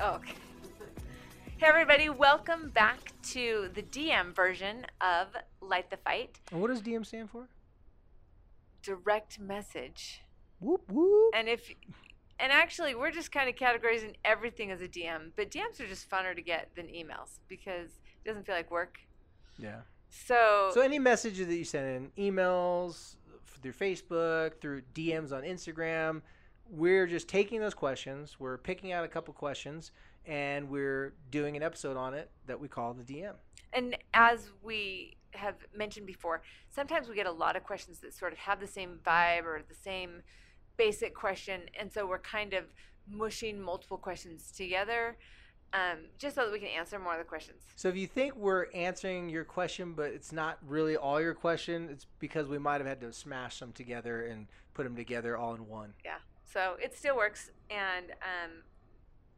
Oh, okay. Hey, everybody, welcome back to the DM version of Light the Fight And what does DM stand for? direct message. Whoop whoop. And if, and actually, we're just kind of categorizing everything as a DM, but DMs are just funner to get than emails because it doesn't feel like work. Yeah. So, So any messages that you send in, emails, through Facebook, through DMs on Instagram, we're just taking those questions. We're picking out a couple questions, and we're doing an episode on it that we call the DM. and as we have mentioned before, sometimes we get a lot of questions that sort of have the same vibe or the same basic question, and so we're kind of mushing multiple questions together, um, just so that we can answer more of the questions. So if you think we're answering your question, but it's not really all your question, it's because we might have had to smash them together and put them together all in one. Yeah, so it still works, and um,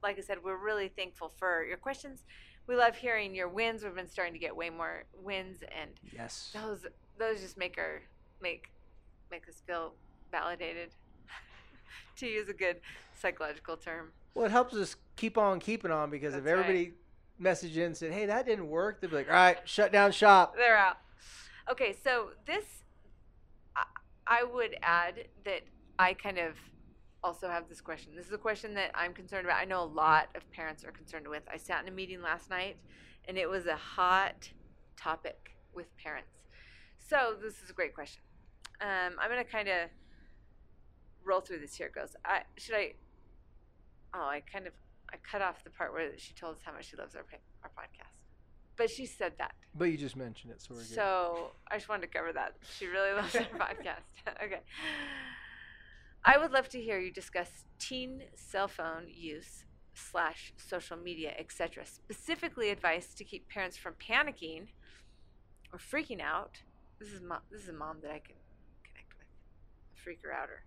like I said, we're really thankful for your questions. We love hearing your wins. We've been starting to get way more wins, and Yes. those those just make our make make us feel validated to use a good psychological term Well, it helps us keep on keeping on because if That's right. everybody messaged in and said, "Hey, that didn't work," they'd be like, "All right, shut down shop." they're out okay so this I, I would add that i kind of also have this question. This is a question that i'm concerned about. I know a lot of parents are concerned with. I sat in a meeting last night and it was a hot topic with parents. So this is a great question. Um, i'm going to kind of roll through this. Here it goes. I should i oh i kind of i cut off the part where she told us how much she loves our, our podcast. But she said that. But you just mentioned it, so we're good. so I just wanted to cover that. She really loves our podcast. okay. I would love to hear you discuss teen cell phone use slash social media, etc. Specifically, advice to keep parents from panicking or freaking out. This is this is a mom that I can connect with. Freaker outer.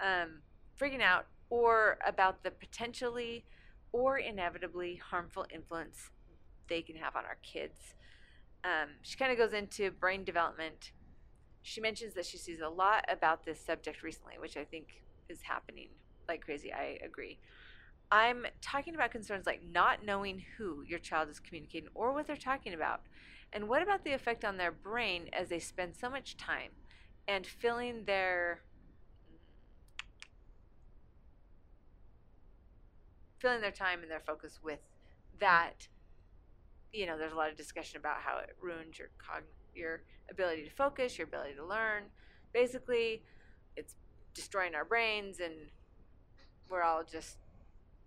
Um, freaking out or about the potentially or inevitably harmful influence they can have on our kids um, she kind of goes into brain development. She mentions that she sees a lot about this subject recently, which I think is happening like crazy. I agree. I'm talking about concerns like not knowing who your child is communicating or what they're talking about. And what about the effect on their brain as they spend so much time and filling their filling their time and their focus with that you know, there's a lot of discussion about how it ruins your cogn- your ability to focus, your ability to learn. Basically, it's destroying our brains, and we're all just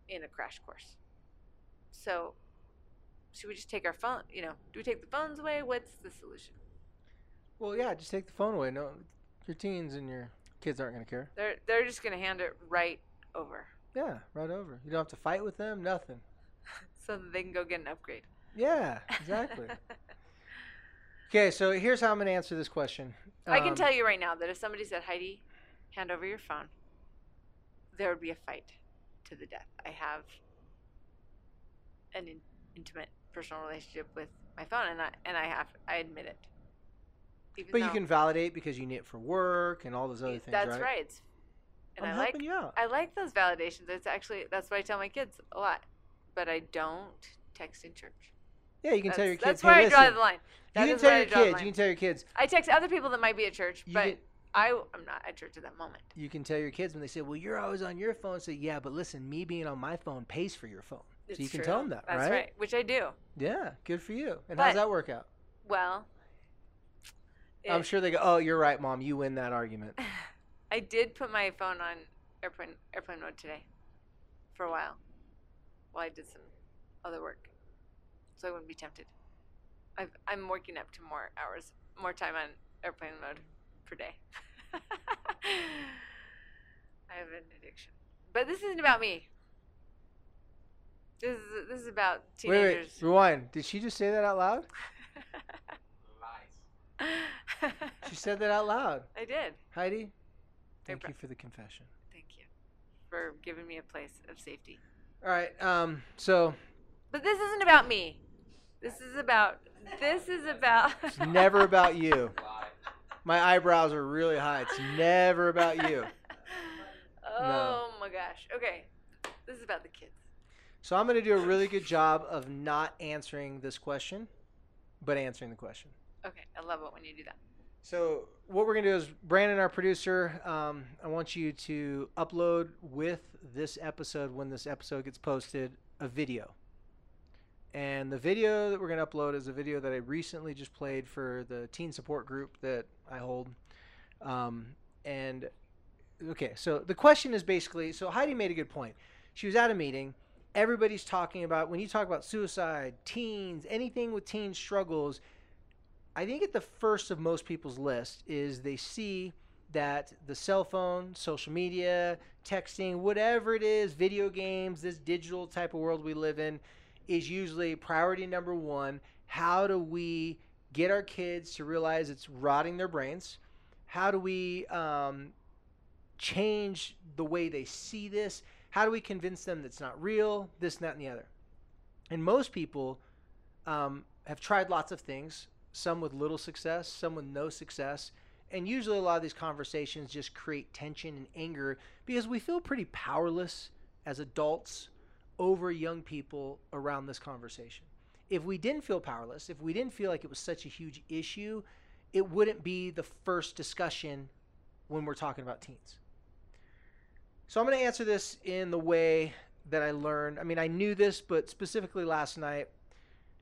in a crash course. So, should we just take our phone? You know, do we take the phones away? What's the solution? well, yeah, just take the phone away. No, your teens and your kids aren't gonna care. They're they're just gonna hand it right over, Yeah, right over. You don't have to fight with them. Nothing. so that they can go get an upgrade. Yeah, exactly. okay, so here's how I'm gonna answer this question. I can Um, tell you right now that if somebody said, Heidi, hand over your phone, there would be a fight to the death. I have an in- intimate personal relationship with my phone, and I and I have I admit it. Even But you can validate because you need it for work and all those other things, That's right? right. And I'm I like helping you out. I like those validations. It's actually that's what I tell my kids a lot. But I don't text in church. Yeah, you can That's, tell your kids. that's hey, where I draw the line. You can tell your kids. You can tell your kids. I text other people that might be at church, You but can, I I'm not at church at that moment. you can tell your kids when they say, "Well, you're always on your phone." Say, "Yeah, but listen, me being on my phone pays for your phone." It's so you can tell them that, That's right? right. Which I do. Yeah, good for you. And But- how's that work out? Well, I'm sure they go, "Oh, you're right, mom. You win that argument." I did put my phone on airplane airplane mode today for a while while I did some other work, so I wouldn't be tempted. I've, I'm working up to more hours, more time on airplane mode per day. I have an addiction, but this isn't about me. This is this is about Wait, wait, teenagers. rewind. Did she just say that out loud? She said that out loud. I did. Heidi, thank you for the confession. Thank you for giving me a place of safety. All right. Um. So But this isn't about me. This is about. This is about. it's never about you. My eyebrows are really high. It's never about you. oh my gosh. Okay. This is about the kids. So I'm going to do a really good job of not answering this question, but answering the question. Okay, I love it when you do that. So what we're gonna do is Brandon, our producer, um, I want you to upload with this episode when this episode gets posted a video. And the video that we're gonna upload is a video that I recently just played for the teen support group that I hold. Um, and okay, so the question is basically so Heidi made a good point. She was at a meeting. Everybody's talking about when you talk about suicide, teens, anything with teen struggles I think at the first of most people's list is they see that the cell phone, social media, texting, whatever it is, video games, this digital type of world we live in, is usually priority number one. How do we get our kids to realize it's rotting their brains? How do we um, change the way they see this? How do we convince them that it's not real, this, that, and the other? And most people um, have tried lots of things some with little success, some with no success. And usually, a lot of these conversations just create tension and anger because we feel pretty powerless as adults over young people around this conversation. If we didn't feel powerless, if we didn't feel like it was such a huge issue, it wouldn't be the first discussion when we're talking about teens. So I'm going to answer this in the way that I learned. I mean, I knew this, but specifically last night.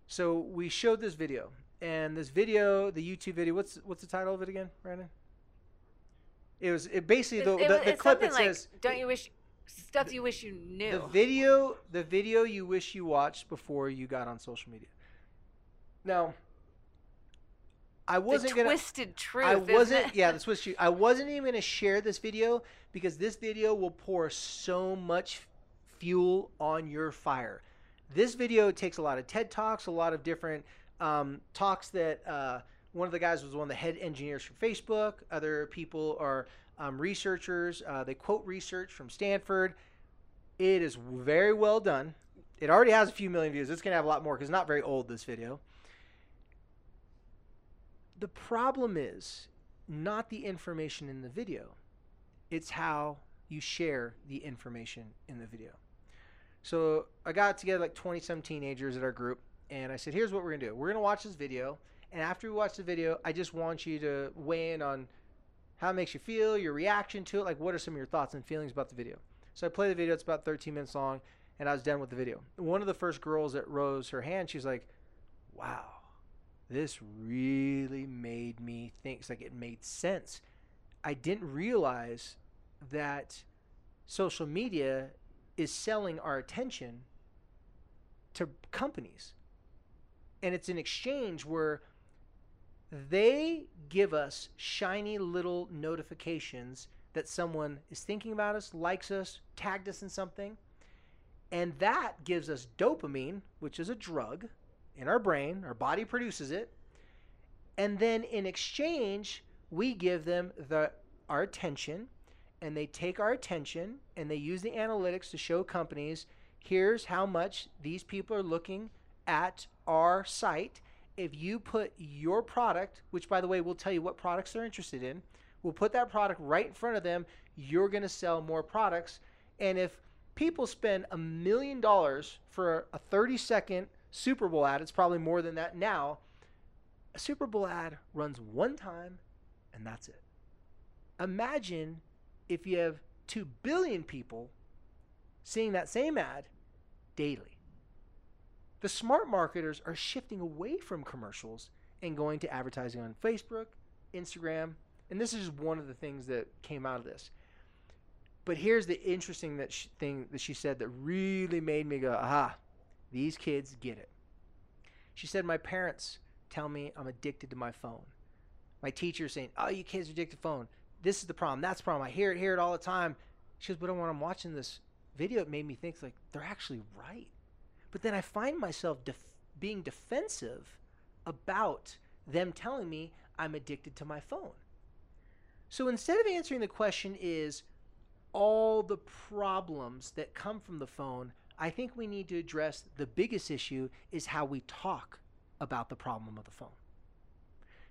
So we showed this video, and this video, the YouTube video, what's what's the title of it again, Brandon? It was it basically the, It- the, the clip something like, says "Don't you wish stuff you wish you knew?" the video the video you wish you watched before you got on social media. Now, I wasn't the gonna twisted truth. I isn't wasn't. it? Yeah, the Swiss shoe. I wasn't even gonna share this video because this video will pour so much fuel on your fire. This video takes a lot of TED talks, a lot of different um, talks that uh, one of the guys was one of the head engineers for Facebook. Other people are um, researchers. Uh, they quote research from Stanford. It is very well done. It already has a few million views. It's gonna have a lot more because it's not very old. This video. The problem is not the information in the video, it's how you share the information in the video. So I got together like 20 some teenagers at our group, and I said, here's what we're gonna do. We're gonna watch this video, and after we watch the video, I just want you to weigh in on how it makes you feel, your reaction to it, like what are some of your thoughts and feelings about the video. So I play the video, it's about 13 minutes long, and I was done with the video. One of the first girls that rose her hand, she's like, wow, this really made me think. It's like it made sense. I didn't realize that social media is selling our attention to companies. And it's an exchange where they give us shiny little notifications that someone is thinking about us, likes us, tagged us in something. And that gives us dopamine, which is a drug in our brain. Our body produces it. And then in exchange, we give them the our attention and they take our attention and they use the analytics to show companies here's how much these people are looking at our site. If you put your product, which by the way, we'll tell you what products they're interested in, we'll put that product right in front of them, you're going to sell more products. And if people spend a million dollars for a 30 second Super Bowl ad, it's probably more than that now. A Super Bowl ad runs one time and that's it. Imagine if you have 2 billion people seeing that same ad daily. The smart marketers are shifting away from commercials and going to advertising on Facebook, Instagram, and this is one of the things that came out of this. But here's the interesting that she, thing that she said that really made me go, aha, these kids get it. She said, My parents tell me I'm addicted to my phone. My teacher's saying, Oh, you kids are addicted to phone. This is the problem. That's the problem. I hear it, hear it all the time. She goes, But when I'm watching this video, it made me think, like, they're actually right. But then I find myself def- being defensive about them telling me I'm addicted to my phone. So instead of answering the question is all the problems that come from the phone, I think we need to address the biggest issue is how we talk about the problem of the phone.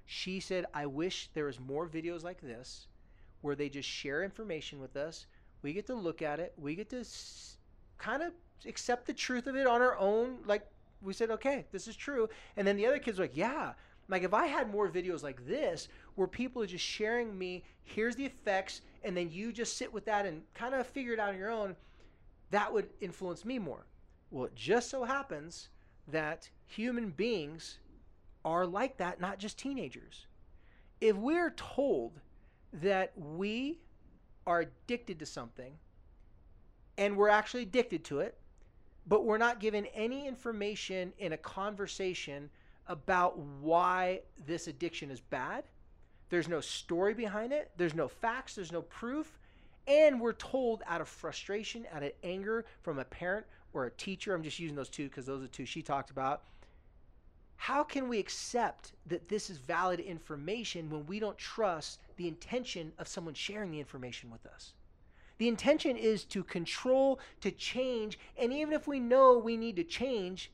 She said, I wish there was more videos like this where they just share information with us. We get to look at it. We get to s- kind of accept the truth of it on our own. Like we said, okay, this is true. And then the other kids were like, yeah. Like if I had more videos like this where people are just sharing me, here's the effects, and then you just sit with that and kind of figure it out on your own, that would influence me more. Well, it just so happens that human beings are like that, not just teenagers. If we're told that we are addicted to something and we're actually addicted to it, but we're not given any information in a conversation about why this addiction is bad. There's no story behind it, there's no facts, there's no proof. And we're told out of frustration, out of anger from a parent or a teacher, I'm just using those two because those are two she talked about. How can we accept that this is valid information when we don't trust the intention of someone sharing the information with us? The intention is to control, to change, and even if we know we need to change,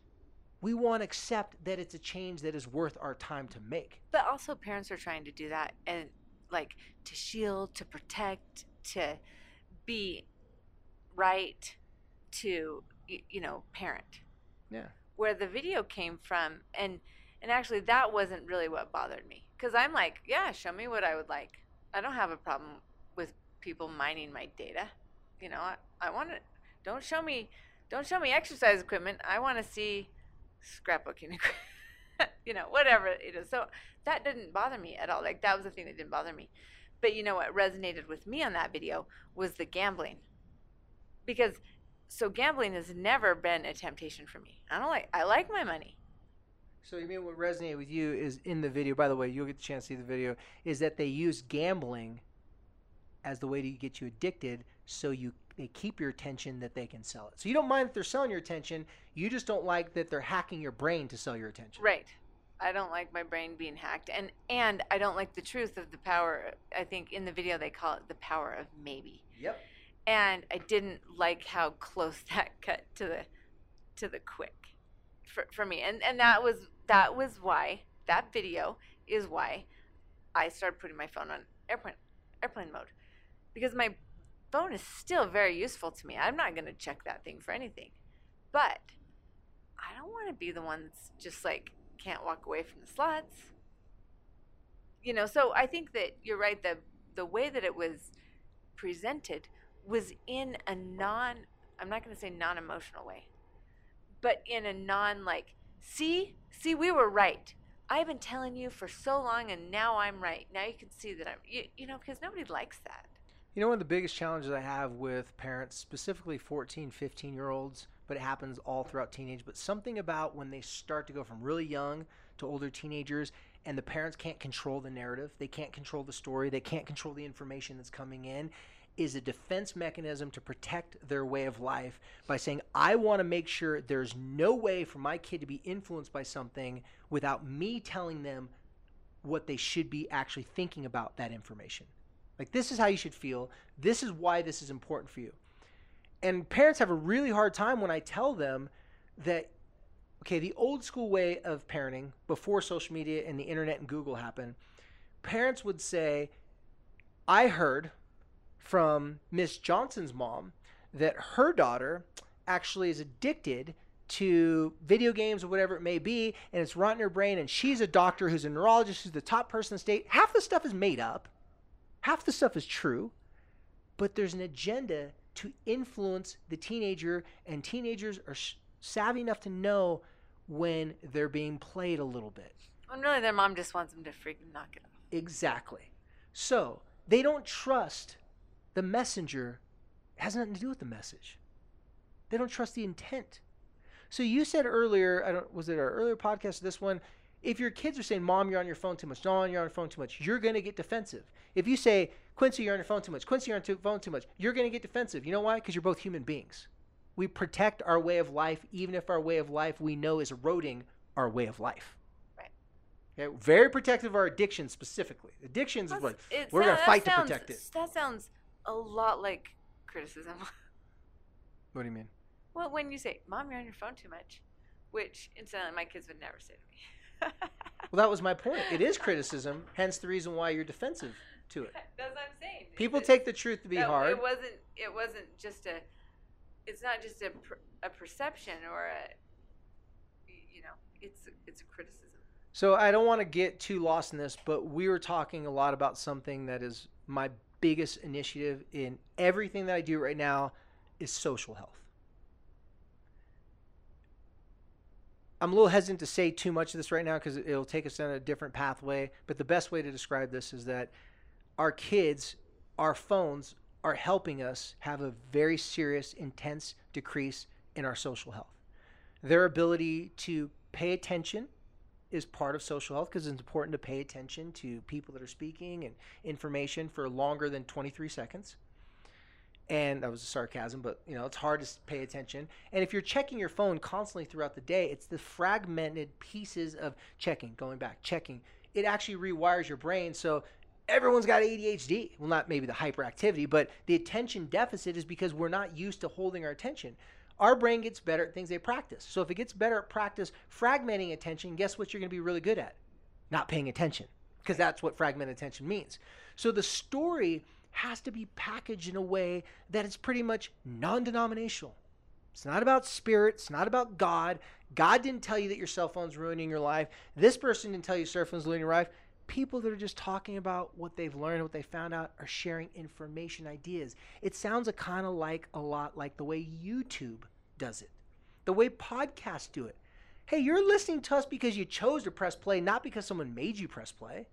we want to accept that it's a change that is worth our time to make. But also, parents are trying to do that and like to shield, to protect, to be right, to you know, parent. Yeah. Where the video came from, and and actually that wasn't really what bothered me because I'm like, yeah, show me what I would like. I don't have a problem people mining my data. You know, I, I want to. Don't show me. Don't show me exercise equipment. I want to see scrapbooking equipment. you know, whatever it is. So that didn't bother me at all. Like that was the thing that didn't bother me. But you know what resonated with me on that video was the gambling. Because so gambling has never been a temptation for me. I don't like I like my money. So you mean what resonated with you is in the video, by the way, you'll get the chance to see the video, is that they use gambling as the way to get you addicted so you they keep your attention that they can sell it. So you don't mind that they're selling your attention, you just don't like that they're hacking your brain to sell your attention. Right. I don't like my brain being hacked and and I don't like the truth of the power I think in the video they call it the power of maybe. Yep. And I didn't like how close that cut to the to the quick for, for me. And and that was that was why that video is why I started putting my phone on airplane airplane mode. Because my phone is still very useful to me. I'm not going to check that thing for anything. But I don't want to be the one that's just like can't walk away from the slots. You know, so I think that you're right. The the way that it was presented was in a non I'm not going to say non emotional way, but in a non like, see, see, we were right. I've been telling you for so long, and now I'm right. Now you can see that I'm, you, you know, because nobody likes that. You know, one of the biggest challenges I have with parents, specifically 14, 15 year olds, but it happens all throughout teenage, but something about when they start to go from really young to older teenagers and the parents can't control the narrative, they can't control the story, they can't control the information that's coming in, is a defense mechanism to protect their way of life by saying, I want to make sure there's no way for my kid to be influenced by something without me telling them what they should be actually thinking about that information. Like, this is how you should feel. This is why this is important for you. And parents have a really hard time when I tell them that, okay, the old school way of parenting before social media and the internet and Google happened, parents would say, I heard from Miss Johnson's mom that her daughter actually is addicted to video games or whatever it may be, and it's rotting her brain, and she's a doctor who's a neurologist who's the top person in the state. Half the stuff is made up half the stuff is true, but there's an agenda to influence the teenager, and teenagers are savvy enough to know when they're being played a little bit. Oh, when really their mom just wants them to freaking knock it off. Exactly. So they don't trust the messenger. It has nothing to do with the message. They don't trust the intent. So you said earlier, I don't was it our earlier podcast, or this one, if your kids are saying, Mom, you're on your phone too much, Don, you're on your phone too much, you're going to get defensive. If you say, Quincy, you're on your phone too much, Quincy, you're on your phone too much, you're going to get defensive. You know why? Because you're both human beings. We protect our way of life, even if our way of life we know is eroding our way of life. Right. Okay? Very protective of our addiction specifically. Addictions is what we're going to fight sounds, to protect it. That sounds a lot like criticism. What do you mean? Well, when you say, Mom, you're on your phone too much, which incidentally my kids would never say to me. Well, that was my point. It is criticism, hence the reason why you're defensive to it. That's what I'm saying. People take the truth to be hard. It wasn't. It wasn't just a. it's not just a per, a perception or a. you know it's it's a criticism. So I don't want to get too lost in this, but we were talking a lot about something that is my biggest initiative in everything that I do right now is social health. I'm a little hesitant to say too much of this right now because it'll take us down a different pathway. But the best way to describe this is that our kids, our phones, are helping us have a very serious, intense decrease in our social health. Their ability to pay attention is part of social health because it's important to pay attention to people that are speaking and information for longer than 23 seconds. And that was a sarcasm, but you know, it's hard to pay attention. And if you're checking your phone constantly throughout the day, it's the fragmented pieces of checking, going back, checking. It actually rewires your brain. So everyone's got ADHD. Well, not maybe the hyperactivity, but the attention deficit is because we're not used to holding our attention. Our brain gets better at things they practice. So if it gets better at practice fragmenting attention, guess what you're going to be really good at? Not paying attention, because that's what fragmented attention means. So the story has to be packaged in a way that is pretty much non denominational. It's not about spirit. It's not about God. God didn't tell you that your cell phone's ruining your life. This person didn't tell you cell phone's ruining your life. People that are just talking about what they've learned, what they found out, are sharing information, ideas. It sounds a kind of like a lot like the way YouTube does it, the way podcasts do it. Hey, you're listening to us because you chose to press play, not because someone made you press play.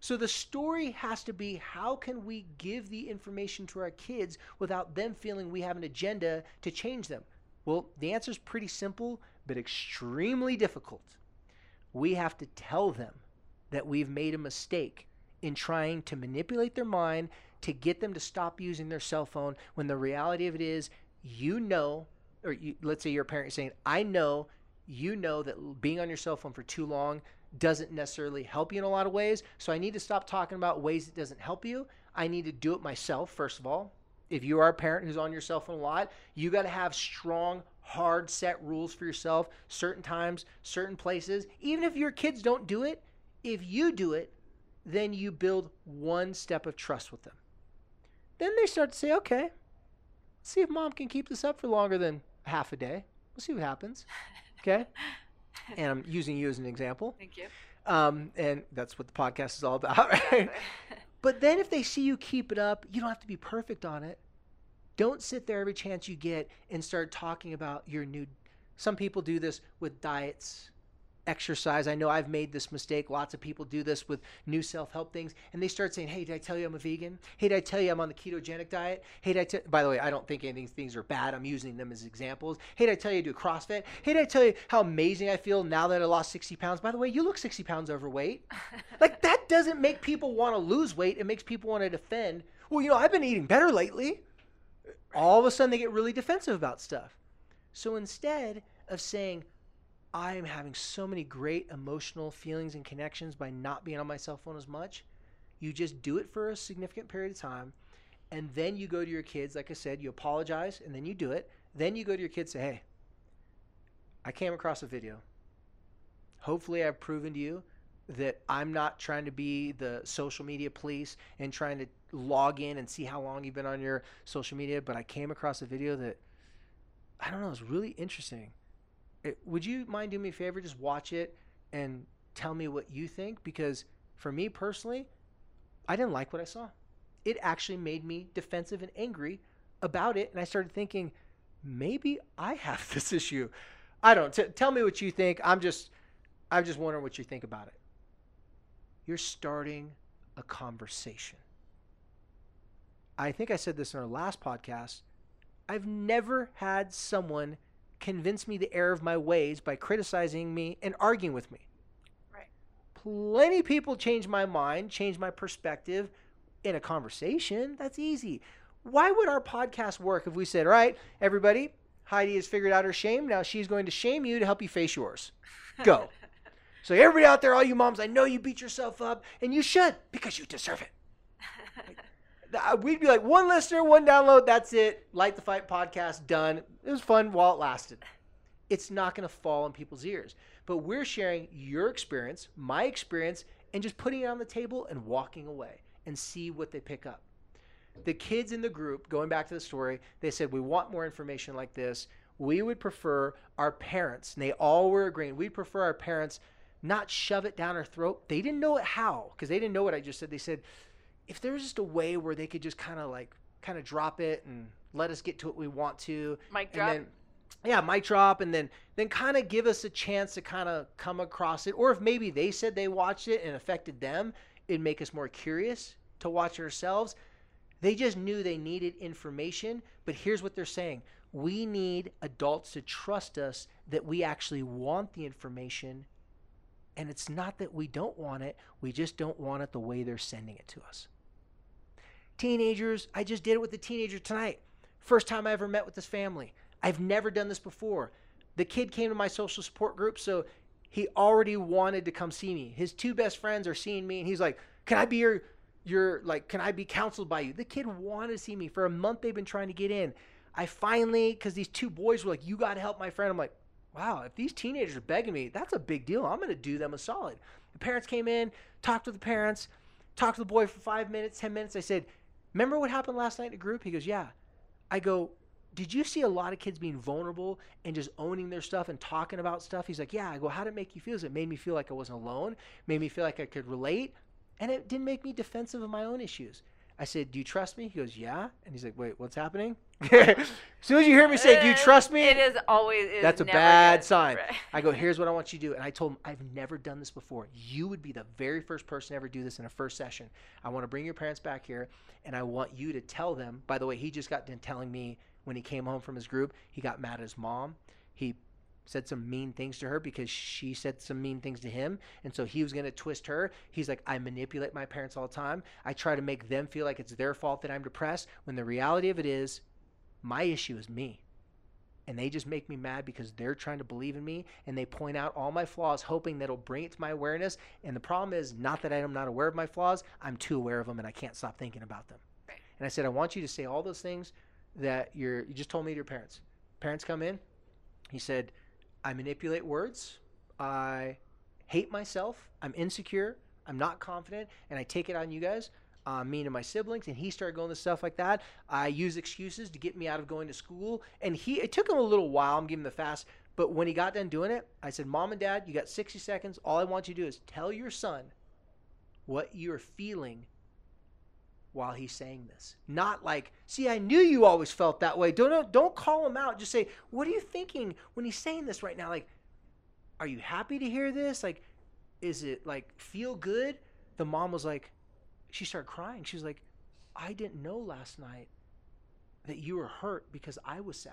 So the story has to be how can we give the information to our kids without them feeling we have an agenda to change them? Well, the answer is pretty simple, but extremely difficult. We have to tell them that we've made a mistake in trying to manipulate their mind to get them to stop using their cell phone when the reality of it is you know or you, let's say you're a parent saying i know you know that being on your cell phone for too long doesn't necessarily help you in a lot of ways. So i need to stop talking about ways it doesn't help you. I need to do it myself first of all. If you are a parent who's on your cell phone a lot you got to have strong hard set rules for yourself certain times certain places. Even if your kids don't do it if you do it then you build one step of trust with them. Then they start to say okay see if mom can keep this up for longer than half a day. We'll see what happens. Okay and i'm using you as an example Thank you. um, and that's what the podcast is all about right but then if they see you keep it up, you don't have to be perfect on it. Don't sit there every chance you get and start talking about your new. Some people do this with diets, exercise. I know I've made this mistake. Lots of people do this with new self help things. And they start saying, Hey, did I tell you I'm a vegan? Hey, did I tell you I'm on the ketogenic diet? Hey, did I tell By the way, I don't think any of these things are bad. I'm using them as examples. Hey, did I tell you to do CrossFit? Hey, did I tell you how amazing I feel now that I lost 60 pounds? By the way, you look 60 pounds overweight. Like that doesn't make people want to lose weight. It makes people want to defend. Well, you know, I've been eating better lately. All of a sudden, they get really defensive about stuff. So instead of saying, I am having so many great emotional feelings and connections by not being on my cell phone as much, you just do it for a significant period of time. And then you go to your kids, like I said, you apologize and then you do it. Then you go to your kids say, Hey, I came across a video. Hopefully, I've proven to you that I'm not trying to be the social media police and trying to log in and see how long you've been on your social media, but I came across a video that I don't know, is really interesting. It, would you mind doing me a favor? Just watch it and tell me what you think because for me personally, I didn't like what I saw. It actually made me defensive and angry about it, and I started thinking maybe I have this issue. I don't. T- tell me what you think. I'm just, I'm just wondering what you think about it. You're starting a conversation. I think I said this in our last podcast. I've never had someone convince me the error of my ways by criticizing me and arguing with me. Right. Plenty of people change my mind, change my perspective in a conversation. That's easy. Why would our podcast work if we said, all right, everybody, Heidi has figured out her shame. Now she's going to shame you to help you face yours. Go. so, everybody out there, all you moms, I know you beat yourself up, and you should because you deserve it. Uh, We'd be like, one listener, one download, that's it. Light the Fight podcast, done. It was fun while it lasted. It's not going to fall in people's ears. But we're sharing your experience, my experience, and just putting it on the table and walking away and see what they pick up. the kids in the group, going back to the story, they said, We want more information like this. We would prefer our parents, and they all were agreeing, we'd prefer our parents not shove it down our throat. They didn't know it how, because they didn't know what I just said. They said, if there was just a way where they could just kind of like, kind of drop it and let us get to what we want to. Mic and drop. then yeah mic drop and then then kind of give us a chance to kind of come across it or if maybe they said they watched it and affected them it'd make us more curious to watch ourselves they just knew they needed information but here's what they're saying we need adults to trust us that we actually want the information and it's not that we don't want it we just don't want it the way they're sending it to us teenagers i just did it with the teenager tonight first time i ever met with this family I've never done this before. The kid came to my social support group, so he already wanted to come see me. His two best friends are seeing me, and he's like, "Can I be your, your like, can I be counseled by you?" The kid wanted to see me for a month. They've been trying to get in. I finally, because these two boys were like, "You got to help my friend." I'm like, "Wow, if these teenagers are begging me, that's a big deal. I'm going to do them a solid." The parents came in, talked to the parents, talked to the boy for five minutes, ten minutes. I said, "Remember what happened last night in group?" He goes, "Yeah." I go, did you see a lot of kids being vulnerable and just owning their stuff and talking about stuff? He's like, yeah. I go, how did it make you feel? It made me feel like I wasn't alone, made me feel like I could relate, and it didn't make me defensive of my own issues. I said, do you trust me? He goes, yeah. And he's like, wait, what's happening? as soon as you hear me say, do you eh, trust me? It is always. It is That's a bad good. sign. Right. I go, here's what I want you to do. And I told him, I've never done this before. You would be the very first person to ever do this in a first session. I want to bring your parents back here, and I want you to tell them. By the way, he just got done telling me when he came home from his group, he got mad at his mom. He said some mean things to her because she said some mean things to him. And so he was going to twist her. He's like, I manipulate my parents all the time. I try to make them feel like it's their fault that I'm depressed when the reality of it is my issue is me and they just make me mad because they're trying to believe in me and they point out all my flaws hoping that it'll bring it to my awareness and the problem is not that i'm not aware of my flaws i'm too aware of them and i can't stop thinking about them and i said i want you to say all those things that you're you just told me to your parents parents come in he said i manipulate words i hate myself i'm insecure i'm not confident and i take it on you guys uh, me and my siblings, and he started going to stuff like that. I use excuses to get me out of going to school, and he it took him a little while. I'm giving the fast, but when he got done doing it, I said, "Mom and Dad, you got 60 seconds. All I want you to do is tell your son what you're feeling." While he's saying this, not like, see, I knew you always felt that way. Don't don't call him out. Just say, what are you thinking when he's saying this right now? Like, are you happy to hear this? Like, is it like feel good? The mom was like, she started crying. She was like, I didn't know last night that you were hurt because I was sad.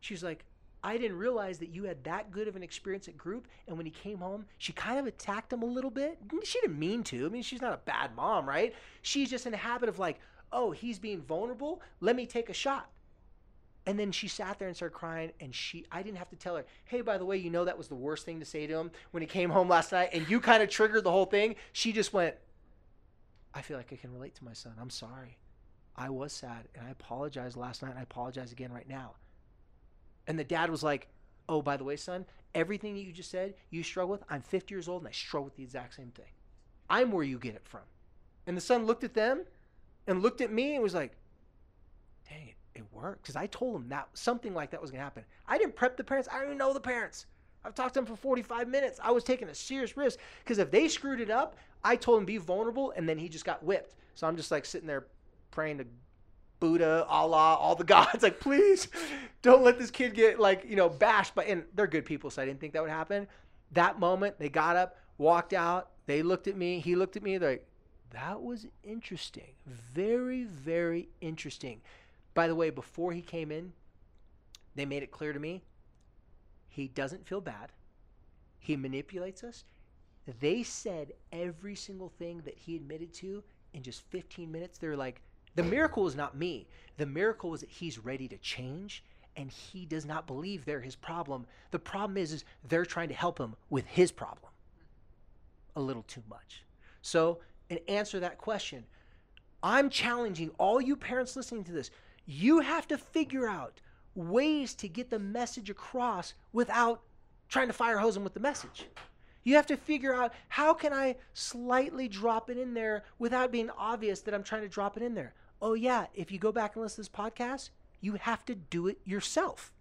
She's like, I didn't realize that you had that good of an experience at group. And when he came home, she kind of attacked him a little bit. She didn't mean to. I mean, she's not a bad mom, right? She's just in a habit of like, oh, he's being vulnerable. Let me take a shot. And then she sat there and started crying. And she, I didn't have to tell her, hey, by the way, you know that was the worst thing to say to him when he came home last night. And you kind of triggered the whole thing. She just went, I feel like I can relate to my son. I'm sorry. I was sad and I apologized last night and I apologize again right now. And the dad was like, Oh, by the way, son, everything that you just said you struggle with, I'm 50 years old and I struggle with the exact same thing. I'm where you get it from. And the son looked at them and looked at me and was like, Dang it, it worked. Because I told him that something like that was going to happen. I didn't prep the parents, I don't even know the parents. I've talked to them for 45 minutes. I was taking a serious risk because if they screwed it up, I told him be vulnerable, and then he just got whipped. So I'm just like sitting there praying to Buddha, Allah, all the gods, like please don't let this kid get like you know bashed. But and they're good people, so I didn't think that would happen. That moment, they got up, walked out. They looked at me. He looked at me. They're like, that was interesting. Very, very interesting. By the way, before he came in, they made it clear to me he doesn't feel bad. He manipulates us. They said every single thing that he admitted to in just 15 minutes. They're like, the miracle is not me. The miracle is that he's ready to change and he does not believe they're his problem. The problem is, is they're trying to help him with his problem. A little too much. So, in answer that question, I'm challenging all you parents listening to this. You have to figure out ways to get the message across without trying to fire hose them with the message. You have to figure out how can I slightly drop it in there without being obvious that I'm trying to drop it in there. Oh, yeah, if you go back and listen to this podcast, you have to do it yourself.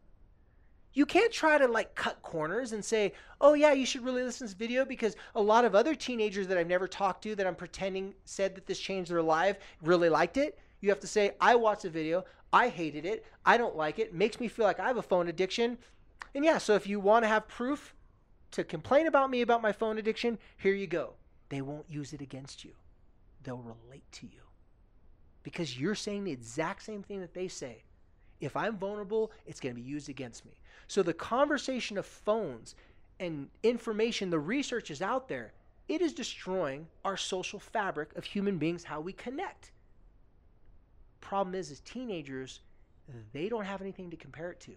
You can't try to like cut corners and say, oh, yeah, you should really listen to this video because a lot of other teenagers that I've never talked to that I'm pretending said that this changed their life really liked it. You have to say, I watched the video. I hated it. I don't like it. Makes me feel like I have a phone addiction. And yeah, so if you want to have proof to complain about me about my phone addiction, here you go. They won't use it against you, they'll relate to you because you're saying the exact same thing that they say. If I'm vulnerable, it's going to be used against me. So the conversation of phones and information, the research is out there. It is destroying our social fabric of human beings, how we connect. Problem is, as teenagers, they don't have anything to compare it to.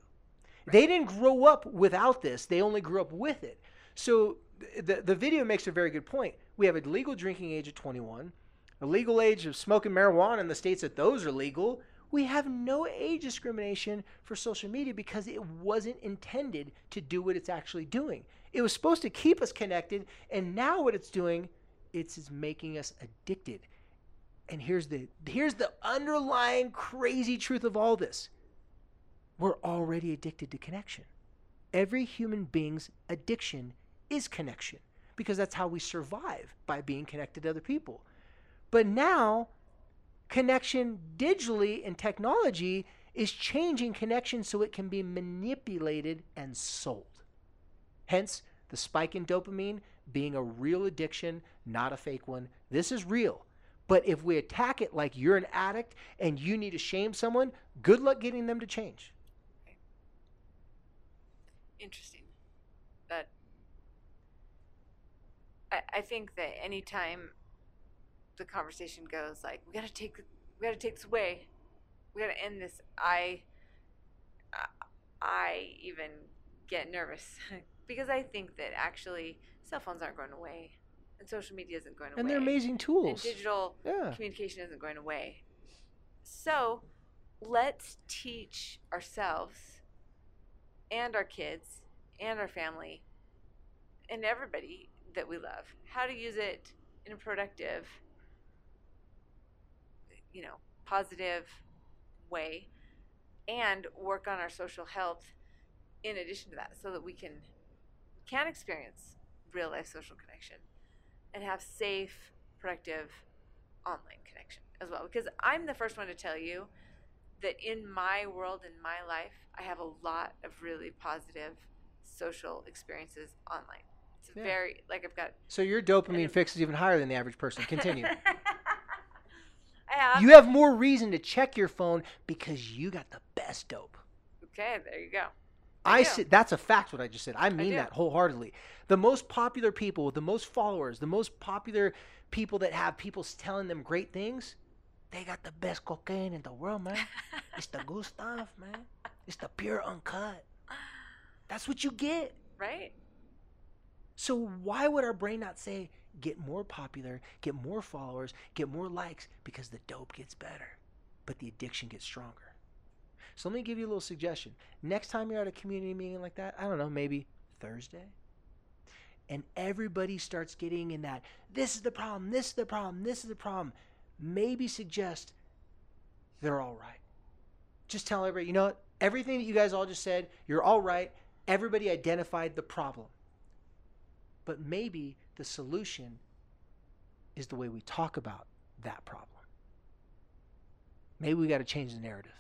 They didn't grow up without this, they only grew up with it. So the, the video makes a very good point. We have a legal drinking age of 21, a legal age of smoking marijuana in the states that those are legal. We have no age discrimination for social media because it wasn't intended to do what it's actually doing. It was supposed to keep us connected, and now what it's doing, it's, it's making us addicted. And here's the here's the underlying crazy truth of all this. We're already addicted to connection. Every human being's addiction is connection because that's how we survive by being connected to other people. But now, connection digitally and technology is changing connection so it can be manipulated and sold. Hence, the spike in dopamine being a real addiction, not a fake one. This is real. But if we attack it like you're an addict and you need to shame someone, good luck getting them to change. Interesting. That I, I think that anytime the conversation goes like we got to take we got to take this away we got to end this i i even get nervous because i think that actually cell phones aren't going away and social media isn't going away And they're amazing tools. and digital Yeah. communication isn't going away so let's teach ourselves and our kids and our family and everybody that we love how to use it in a productive you know, positive way and work on our social health in addition to that so that we can can experience real life social connection and have safe, productive online connection as well. Because I'm the first one to tell you that in my world, in my life, I have a lot of really positive social experiences online. It's Yeah. very like I've got So your dopamine fix is even higher than the average person. Continue. I you have more reason to check your phone because you got the best dope. okay, there you go. I said that's a fact. What I just said, I mean do. that wholeheartedly. The most popular people with the most followers, the most popular people that have people telling them great things, they got the best cocaine in the world, man. it's the good stuff, man. It's the pure uncut. That's what you get. Right? So why would our brain not say get more popular, get more followers, get more likes because the dope gets better, but the addiction gets stronger. So let me give you a little suggestion. Next time you're at a community meeting like that, I don't know, maybe Thursday, and everybody starts getting in that this is the problem, this is the problem, this is the problem. Maybe suggest they're all right. Just tell everybody, you know what? Everything that you guys all just said, you're all right. Everybody identified the problem. But maybe the solution is the way we talk about that problem. Maybe we got to change the narrative.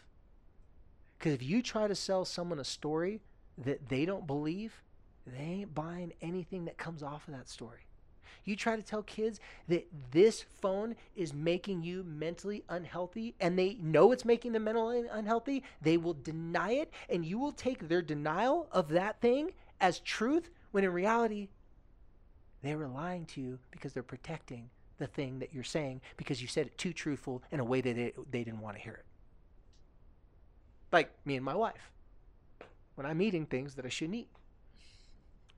Because if you try to sell someone a story that they don't believe, they ain't buying anything that comes off of that story. You try to tell kids that this phone is making you mentally unhealthy and they know it's making them mentally unhealthy, they will deny it and you will take their denial of that thing as truth when in reality they were lying to you because they're protecting the thing that you're saying because you said it too truthful in a way that they, they didn't want to hear it. Like me and my wife. When I'm eating things that I shouldn't eat.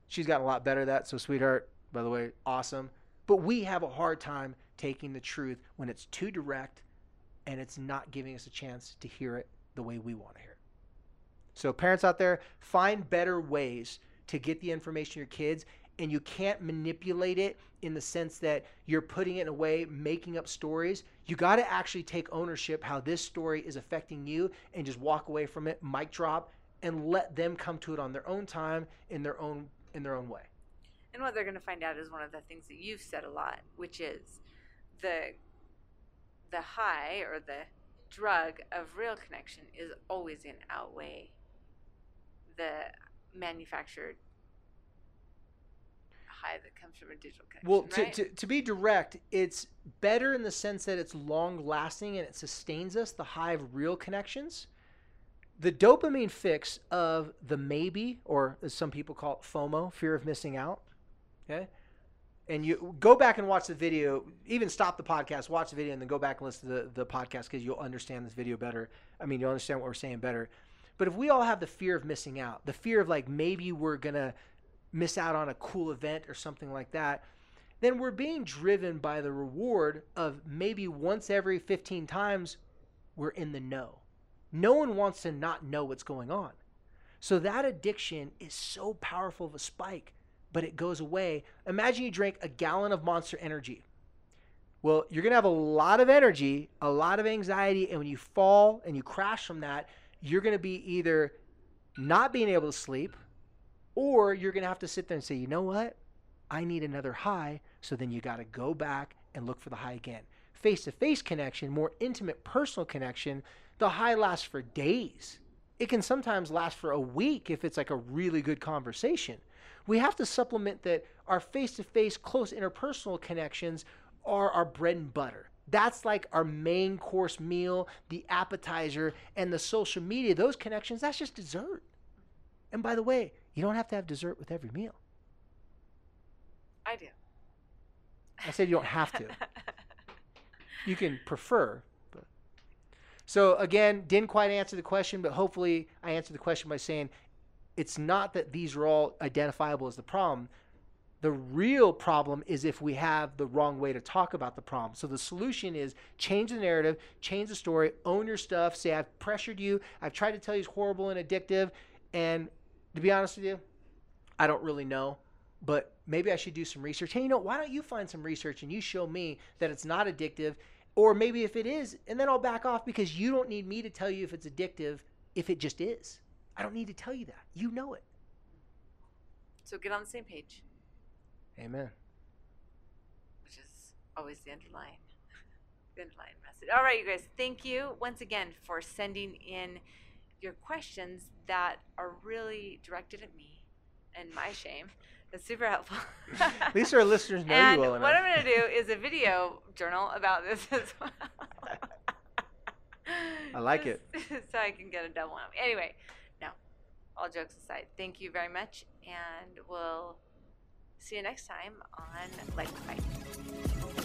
She's gotten a lot better at that, so sweetheart, by the way, awesome. But we have a hard time taking the truth when it's too direct and it's not giving us a chance to hear it the way we want to hear it. So, parents out there, find better ways to get the information to your kids and you can't manipulate it in the sense that you're putting it in a way, making up stories. You got to actually take ownership how this story is affecting you and just walk away from it, mic drop, and let them come to it on their own time in their own in their own way. And what they're going to find out is one of the things that you've said a lot, which is the the high or the drug of real connection is always to outweigh the manufactured high that comes from a digital connection. Well, to, right? to, to be direct, it's better in the sense that it's long lasting and it sustains us, the high of real connections. The dopamine fix of the maybe, or as some people call it FOMO, fear of missing out. Okay. And you go back and watch the video, even stop the podcast, watch the video, and then go back and listen to the, the podcast because you'll understand this video better. I mean, you'll understand what we're saying better. But if we all have the fear of missing out, the fear of like maybe we're going to miss out on a cool event or something like that, then we're being driven by the reward of maybe once every 15 times we're in the know. No one wants to not know what's going on. So that addiction is so powerful of a spike, but it goes away. Imagine you drink a gallon of monster energy. Well, you're going to have a lot of energy, a lot of anxiety, and when you fall and you crash from that, you're going to be either not being able to sleep or you're going to have to sit there and say, you know what? I need another high. So then you got to go back and look for the high again. Face to face connection, more intimate personal connection, the high lasts for days. It can sometimes last for a week if it's like a really good conversation. We have to supplement that our face to face, close interpersonal connections are our bread and butter. That's like our main course meal, the appetizer, and the social media. Those connections, that's just dessert. And by the way, you don't have to have dessert with every meal. I do. I said you don't have to. you can prefer. But. So again, didn't quite answer the question, but hopefully I answered the question by saying it's not that these are all identifiable as the problem. The real problem is if we have the wrong way to talk about the problem. So the solution is change the narrative, change the story, own your stuff, say I've pressured you, I've tried to tell you it's horrible and addictive, and to be honest with you, I don't really know, but maybe I should do some research. Hey, you know, why don't you find some research and you show me that it's not addictive? Or maybe if it is, and then I'll back off because you don't need me to tell you if it's addictive if it just is. I don't need to tell you that. You know it. So get on the same page, Amen. which is always the underlying, the underlying message. All right, you guys. Thank you once again for sending in your questions that are really directed at me and my shame. That's super helpful. At least our listeners know and you well enough. what. I'm going to do is a video journal about this as well. I like Just so I can get a double whammy. Anyway, no, all jokes aside, thank you very much, and we'll see you next time on Like Fight.